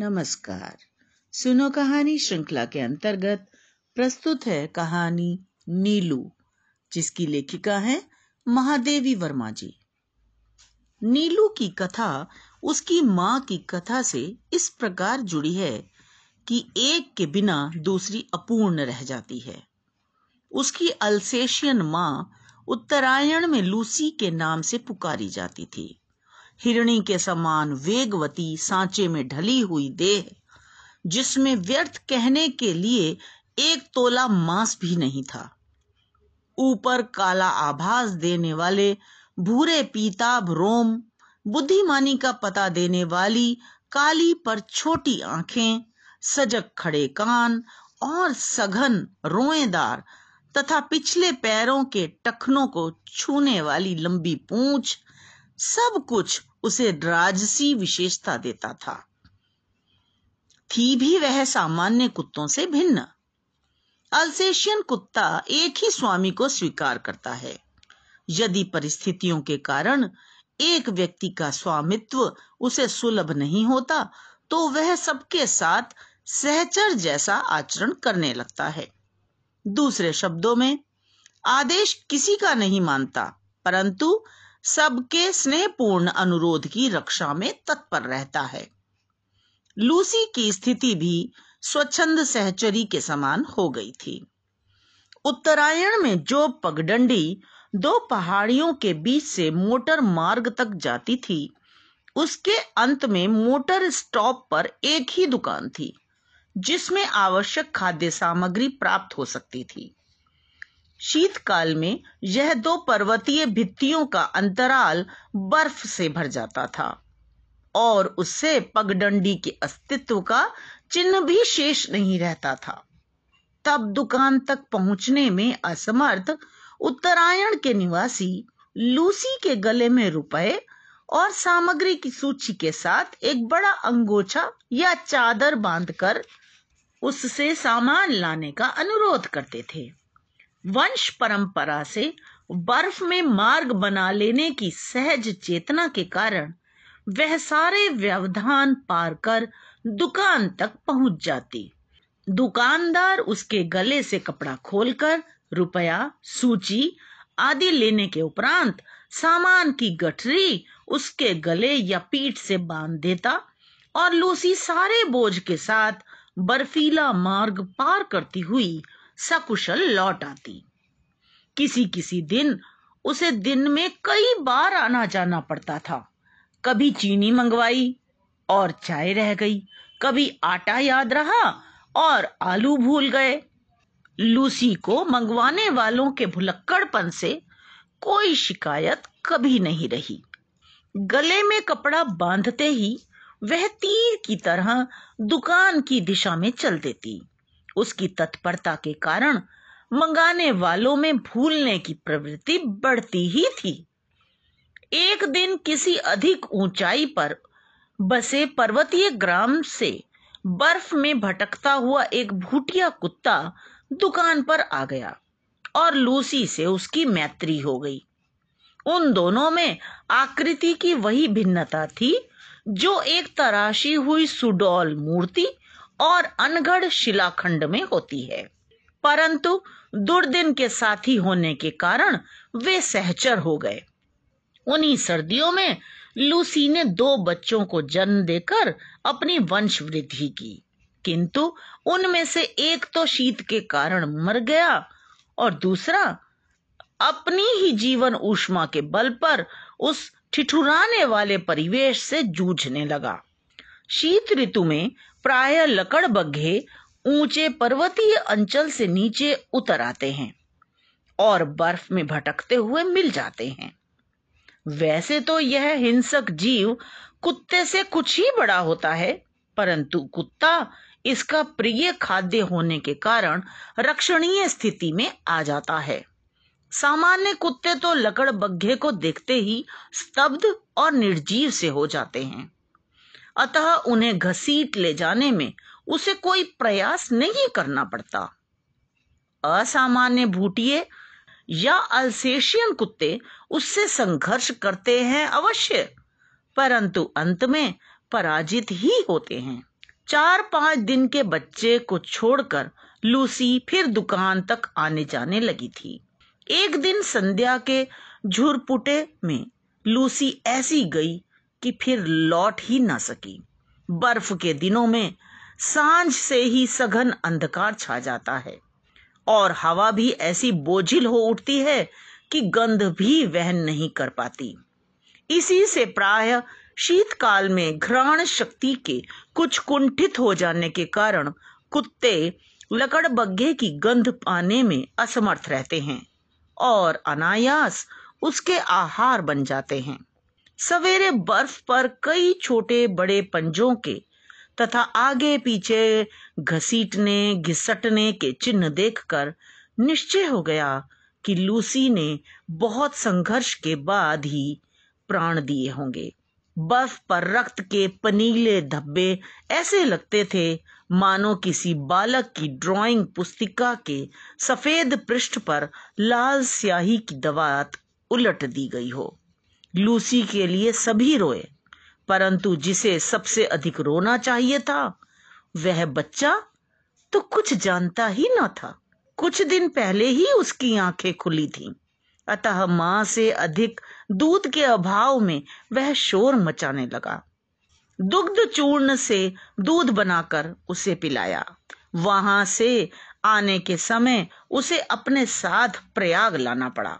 नमस्कार। सुनो कहानी श्रृंखला के अंतर्गत प्रस्तुत है कहानी नीलू, जिसकी लेखिका है महादेवी वर्मा जी। नीलू की कथा उसकी माँ की कथा से इस प्रकार जुड़ी है कि एक के बिना दूसरी अपूर्ण रह जाती है। उसकी अल्सेशियन माँ उत्तरायण में लूसी के नाम से पुकारी जाती थी। हिरणी के समान वेगवती सांचे में ढली हुई देह, जिसमें व्यर्थ कहने के लिए एक तोला मांस भी नहीं था। ऊपर काला आभास देने वाले भूरे पीताभ रोम, बुद्धिमानी का पता देने वाली काली पर छोटी आँखें, सजग खड़े कान और सघन रोएदार तथा पिछले पैरों के टखनों को छूने वाली लंबी पूंछ सब कुछ उसे राजसी विशेषता देता था। थी भी वह सामान्य कुत्तों से भिन्न। अल्सेशियन कुत्ता एक ही स्वामी को स्वीकार करता है। यदि परिस्थितियों के कारण एक व्यक्ति का स्वामित्व उसे सुलभ नहीं होता तो वह सबके साथ सहचर जैसा आचरण करने लगता है। दूसरे शब्दों में, आदेश किसी का नहीं मानता, परंतु सबके स्नेहपूर्ण अनुरोध की रक्षा में तत्पर रहता है। लूसी की स्थिति भी स्वच्छंद सहचरी के समान हो गई थी। उत्तरायण में जो पगडंडी दो पहाड़ियों के बीच से मोटर मार्ग तक जाती थी, उसके अंत में मोटर स्टॉप पर एक ही दुकान थी, जिसमें आवश्यक खाद्य सामग्री प्राप्त हो सकती थी। शीतकाल में यह दो पर्वतीय भित्तियों का अंतराल बर्फ़ से भर जाता था और उससे पगडंडी के अस्तित्व का चिन्ह भी शेष नहीं रहता था। तब दुकान तक पहुँचने में असमर्थ उत्तरायण के निवासी लूसी के गले में रुपए और सामग्री की सूची के साथ एक बड़ा अंगोछा या चादर बांधकर उससे सामान लाने का अनुरोध करते थे। वंश परंपरा से बर्फ़ में मार्ग बना लेने की सहज चेतना के कारण वह सारे व्यवधान पार कर दुकान तक पहुँच जाती। दुकानदार उसके गले से कपड़ा खोलकर रुपया, सूची आदि लेने के उपरांत सामान की गठरी उसके गले या पीठ से बाँध देता और लूसी सारे बोझ के साथ बर्फीला मार्ग पार करती हुई सकुशल लौट आती। किसी किसी दिन उसे दिन में कई बार आना जाना पड़ता था। कभी चीनी मंगवाई और चाय रह गई। कभी आटा याद रहा और आलू भूल गए। लूसी को मंगवाने वालों के भुलक्कड़पन से कोई शिकायत कभी नहीं रही। गले में कपड़ा बांधते ही वह तीर की तरह दुकान की दिशा में चल देती। उसकी तत्परता के कारण मंगाने वालों में भूलने की प्रवृत्ति बढ़ती ही थी। एक दिन किसी अधिक ऊंचाई पर बसे पर्वतीय ग्राम से बर्फ़ में भटकता हुआ एक भूटिया कुत्ता दुकान पर आ गया और लूसी से उसकी मैत्री हो गई। उन दोनों में आकृति की वही भिन्नता थी, जो एक तराशी हुई सुडौल मूर्ति और अनगढ़ शिलाखंड में होती है। परंतु दुर्दिन के साथी होने के कारण वे सहचर हो गए। उन्हीं सर्दियों में लूसी ने दो बच्चों को जन्म देकर अपनी वंश वृद्धि की। किंतु उनमें से एक तो शीत के कारण मर गया और दूसरा अपनी ही जीवन ऊष्मा के बल पर उस ठिठुराने वाले परिवेश से जूझने लगा। शीत ऋतु में प्राय लकड़ बग्घे ऊँचे पर्वतीय अंचल से नीचे उतर आते हैं और बर्फ़ में भटकते हुए मिल जाते हैं। वैसे तो यह हिंसक जीव कुत्ते से कुछ ही बड़ा होता है, परंतु कुत्ता इसका प्रिय खाद्य होने के कारण रक्षणीय स्थिति में आ जाता है। सामान्य कुत्ते तो लकड़ बग्घे को देखते ही स्तब्ध और निर्जीव से हो जाते हैं। अतः उन्हें घसीट ले जाने में उसे कोई प्रयास नहीं करना पड़ता। असामान्य भूटिए या अल्सेशियन कुत्ते उससे संघर्ष करते हैं अवश्य, परंतु अंत में पराजित ही होते हैं। चार पाँच दिन के बच्चे को छोड़कर लूसी फिर दुकान तक आने जाने लगी थी। एक दिन संध्या के झुरपुटे में लूसी ऐसी गई कि फिर लौट ही ना सकी। बर्फ़ के दिनों में साँझ से ही सघन अंधकार छा जाता है। और हवा भी ऐसी बोझिल हो उठती है कि गंध भी वहन नहीं कर पाती। इसी से प्राय शीतकाल में घ्राण शक्ति के कुछ कुंठित हो जाने के कारण कुत्ते लकड़बग्घे की गंध पाने में असमर्थ रहते हैं और अनायास उसके आहार बन जाते हैं। सवेरे बर्फ़ पर कई छोटे बड़े पंजों के तथा आगे पीछे घसीटने, घिसटने के चिन्ह देखकर निश्चय हो गया कि लूसी ने बहुत संघर्ष के बाद ही प्राण दिए होंगे। बर्फ़ पर रक्त के पनीले धब्बे ऐसे लगते थे, मानो किसी बालक की ड्राइंग पुस्तिका के सफ़ेद पृष्ठ पर लाल स्याही की दवात उलट दी गई हो। लूसी के लिए सभी रोए, परंतु जिसे सबसे अधिक रोना चाहिए था, वह बच्चा तो कुछ जानता ही ना था। कुछ दिन पहले ही उसकी आँखें खुली थीं। अतः माँ से अधिक दूध के अभाव में वह शोर मचाने लगा। दुग्ध चूर्ण से दूध बनाकर उसे पिलाया। वहाँ से आने के समय उसे अपने साथ प्रयाग लाना पड़ा।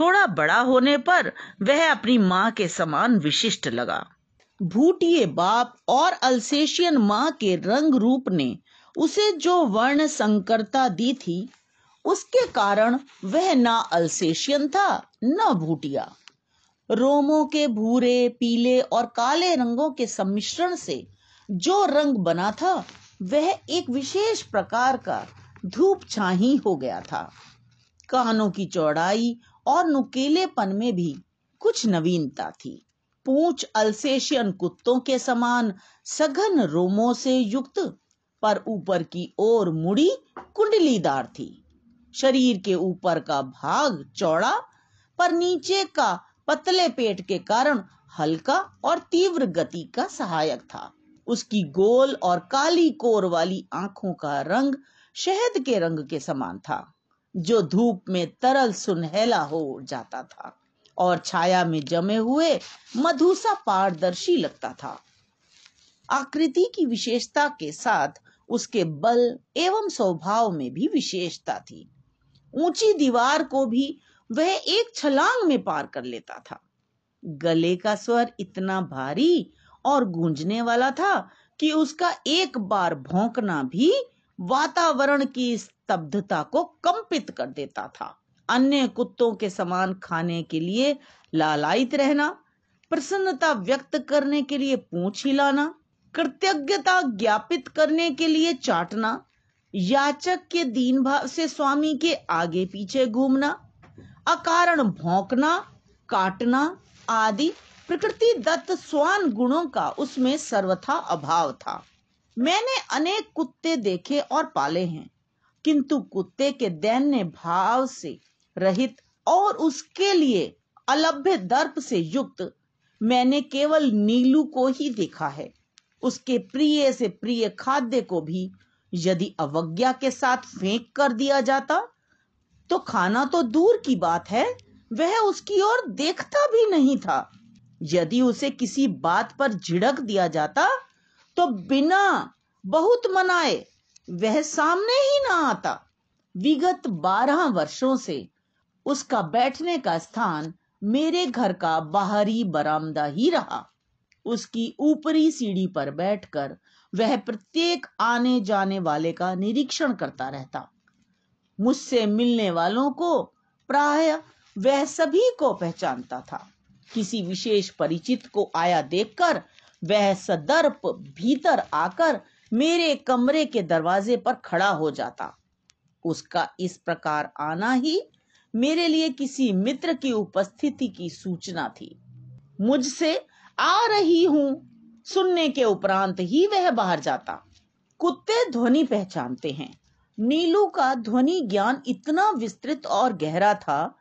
थोड़ा बड़ा होने पर वह अपनी माँ के समान विशिष्ट लगा। भूटिए बाप और अल्सेशियन माँ के रंग रूप ने उसे जो वर्ण संकरता दी थी, उसके कारण वह ना अल्सेशियन था, न भूटिया। रोमों के भूरे, पीले और काले रंगों के सम्मिश्रण से जो रंग बना था, वह एक विशेष प्रकार का धूप छाही हो गया था। कानों की चौड़ाई और नुकीलेपन में भी कुछ नवीनता थी। पूंछ अल्सेशियन कुत्तों के समान सघन रोमों से युक्त, पर ऊपर की ओर मुड़ी कुंडलीदार थी। शरीर के ऊपर का भाग चौड़ा, पर नीचे का पतले पेट के कारण हल्का और तीव्र गति का सहायक था। उसकी गोल और काली कोर वाली आँखों का रंग शहद के रंग के समान था। जो धूप में तरल सुनहला हो जाता था और छाया में जमे हुए मधुसा पारदर्शी लगता था। आकृति की विशेषता के साथ उसके बल एवं स्वभाव में भी विशेषता थी। ऊँची दीवार को भी वह एक छलांग में पार कर लेता था। गले का स्वर इतना भारी और गूंजने वाला था कि उसका एक बार भौंकना भी वातावरण की स्तब्धता को कंपित कर देता था। अन्य कुत्तों के समान खाने के लिए लालायित रहना, प्रसन्नता व्यक्त करने के लिए पूछ हिलाना, कृतज्ञता ज्ञापित करने के लिए चाटना, याचक के दीन भाव से स्वामी के आगे पीछे घूमना, अकारण भौंकना, काटना आदि प्रकृति दत्त स्वान गुणों का उसमें सर्वथा अभाव था। मैंने अनेक कुत्ते देखे और पाले हैं, किंतु कुत्ते के दैन्य भाव से रहित और उसके लिए अलभ्य दर्प से युक्त मैंने केवल नीलू को ही देखा है। उसके प्रिय से प्रिय खाद्य को भी यदि अवज्ञा के साथ फेंक कर दिया जाता तो खाना तो दूर की बात है, वह उसकी ओर देखता भी नहीं था। यदि उसे किसी बात पर झिड़क दिया जाता तो बिना बहुत मनाए वह सामने ही ना आता। विगत बारह वर्षों से उसका बैठने का स्थान मेरे घर का बाहरी बरामदा ही रहा। उसकी ऊपरी सीढ़ी पर बैठकर वह प्रत्येक आने जाने वाले का निरीक्षण करता रहता। मुझसे मिलने वालों को प्राय वह सभी को पहचानता था। किसी विशेष परिचित को आया देखकर वह सदर्प भीतर आकर मेरे कमरे के दरवाजे पर खड़ा हो जाता। उसका इस प्रकार आना ही मेरे लिए किसी मित्र की उपस्थिति की सूचना थी। मुझसे, आ रही हूँ। सुनने के उपरांत ही वह बाहर जाता। कुत्ते ध्वनि पहचानते हैं। नीलू का ध्वनि ज्ञान इतना विस्तृत और गहरा था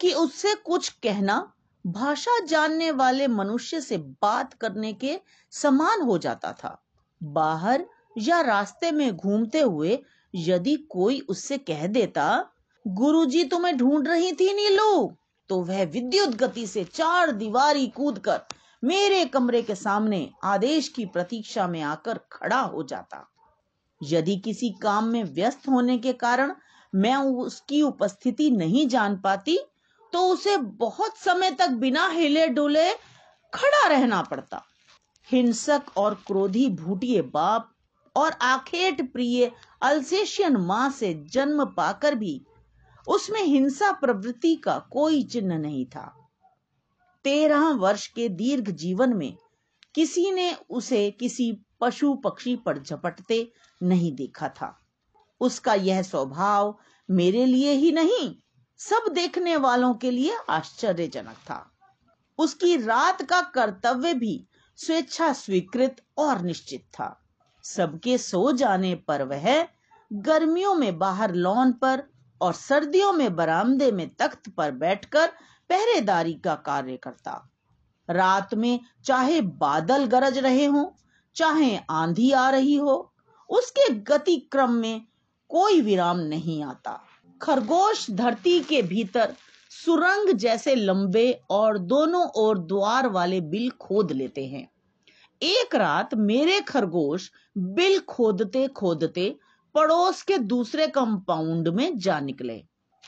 कि उससे कुछ कहना भाषा जानने वाले मनुष्य से बात करने के समान हो जाता था। बाहर या रास्ते में घूमते हुए यदि कोई उससे कह देता, गुरुजी तुम्हें ढूंढ रही थी नीलू? तो वह विद्युत गति से चार दीवारी कूदकर मेरे कमरे के सामने आदेश की प्रतीक्षा में आकर खड़ा हो जाता। यदि किसी काम में व्यस्त होने के कारण मैं उसकी उपस्थिति नहीं जान पाती तो उसे बहुत समय तक बिना हिले डुले खड़ा रहना पड़ता। हिंसक और क्रोधी भूटिए बाप और आखेट प्रिय अल्सेशियन माँ से जन्म पाकर भी उसमें हिंसा प्रवृत्ति का कोई चिन्ह नहीं था। तेरह वर्ष के दीर्घ जीवन में किसी ने उसे किसी पशु पक्षी पर झपटते नहीं देखा था। उसका यह स्वभाव मेरे लिए ही नहीं सब देखने वालों के लिए आश्चर्यजनक था। उसकी रात का कर्तव्य भी स्वेच्छा स्वीकृत और निश्चित था। सबके सो जाने पर वह गर्मियों में बाहर लॉन पर और सर्दियों में बरामदे में तख्त पर बैठकर पहरेदारी का कार्य करता। रात में चाहे बादल गरज रहे हों, चाहे आंधी आ रही हो, उसके गति क्रम में कोई विराम नहीं आता। खरगोश धरती के भीतर सुरंग जैसे लंबे और दोनों ओर द्वार वाले बिल खोद लेते हैं। एक रात मेरे खरगोश बिल खोदते खोदते पड़ोस के दूसरे कंपाउंड में जा निकले।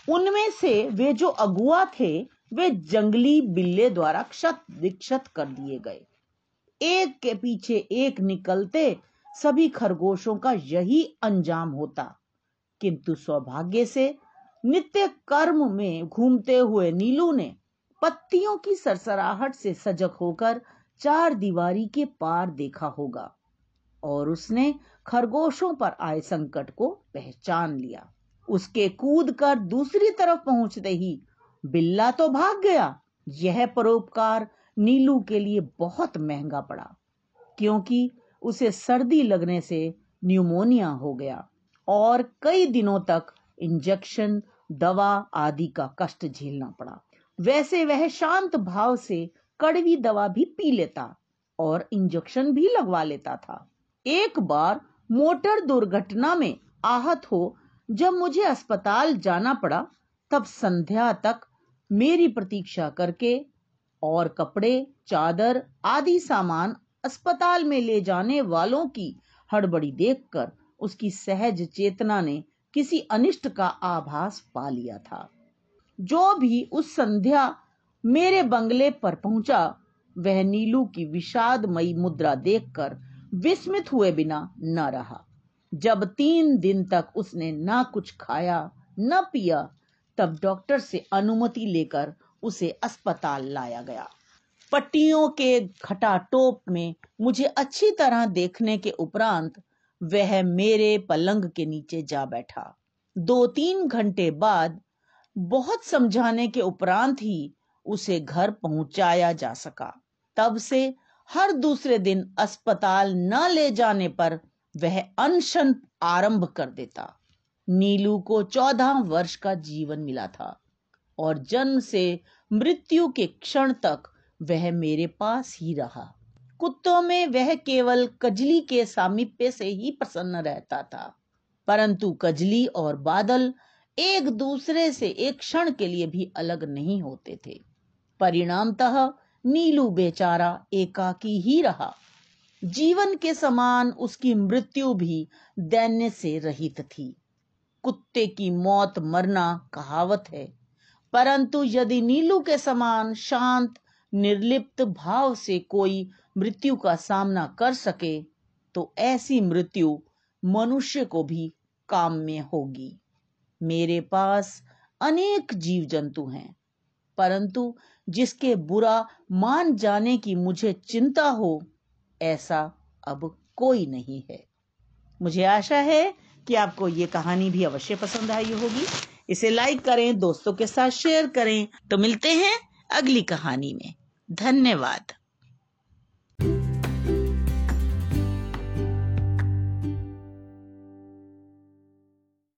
उनमें से वे जो अगुआ थे, वे जंगली बिल्ले द्वारा क्षत विक्षत कर दिए गए। एक के पीछे एक निकलते सभी खरगोशों का यही अंजाम होता। किंतु सौभाग्य से नित्य कर्म में घूमते हुए नीलू ने पत्तियों की सरसराहट से सजग होकर चार दीवारी के पार देखा होगा और उसने खरगोशों पर आए संकट को पहचान लिया। उसके कूद कर दूसरी तरफ़ पहुँचते ही बिल्ला तो भाग गया। यह परोपकार नीलू के लिए बहुत महँगा पड़ा, क्योंकि उसे सर्दी लगने से न्यूमोनिया हो गया और कई दिनों तक इंजेक्शन दवा आदि का कष्ट झेलना पड़ा। वैसे वह शांत भाव से कड़वी दवा भी पी लेता और इंजेक्शन भी लगवा लेता था। एक बार मोटर दुर्घटना में आहत हो जब मुझे अस्पताल जाना पड़ा, तब संध्या तक मेरी प्रतीक्षा करके और कपड़े, चादर आदि सामान अस्पताल में ले जाने वालों की हड़बड़ी देखकर उसकी सहज चेतना ने किसी अनिष्ट का आभास पा लिया था। जो भी उस संध्या मेरे बंगले पर पहुँचा, वह नीलू की विषादमयी मुद्रा देखकर विस्मित हुए बिना न रहा। जब तीन दिन तक उसने ना कुछ खाया, न पिया, तब डॉक्टर से अनुमति लेकर उसे अस्पताल लाया गया। पट्टियों के खटाटोप में मुझे अच्छी तरह देखने के उपरांत वह मेरे पलंग के नीचे जा बैठा। दो तीन घंटे बाद बहुत समझाने के उपरांत ही उसे घर पहुँचाया जा सका। तब से हर दूसरे दिन अस्पताल न ले जाने पर वह अनशन आरंभ कर देता। नीलू को चौदह वर्ष का जीवन मिला था और जन्म से मृत्यु के क्षण तक वह मेरे पास ही रहा। कुत्तों में वह केवल कजली के सामीप्य से ही प्रसन्न रहता था, परंतु कजली और बादल एक दूसरे से एक क्षण के लिए भी अलग नहीं होते थे। परिणामतः नीलू बेचारा एकाकी ही रहा। जीवन के समान उसकी मृत्यु भी दैन्य से रहित थी। कुत्ते की मौत मरना कहावत है, परंतु यदि नीलू के समान शांत, निर्लिप्त भाव से कोई मृत्यु का सामना कर सके तो ऐसी मृत्यु मनुष्य को भी काम में होगी। मेरे पास अनेक जीव जंतु हैं, परंतु जिसके बुरा मान जाने की मुझे चिंता हो, ऐसा अब कोई नहीं है। मुझे आशा है कि आपको ये कहानी भी अवश्य पसंद आई होगी। इसे लाइक करें, दोस्तों के साथ शेयर करें। तो मिलते हैं अगली कहानी में। धन्यवाद।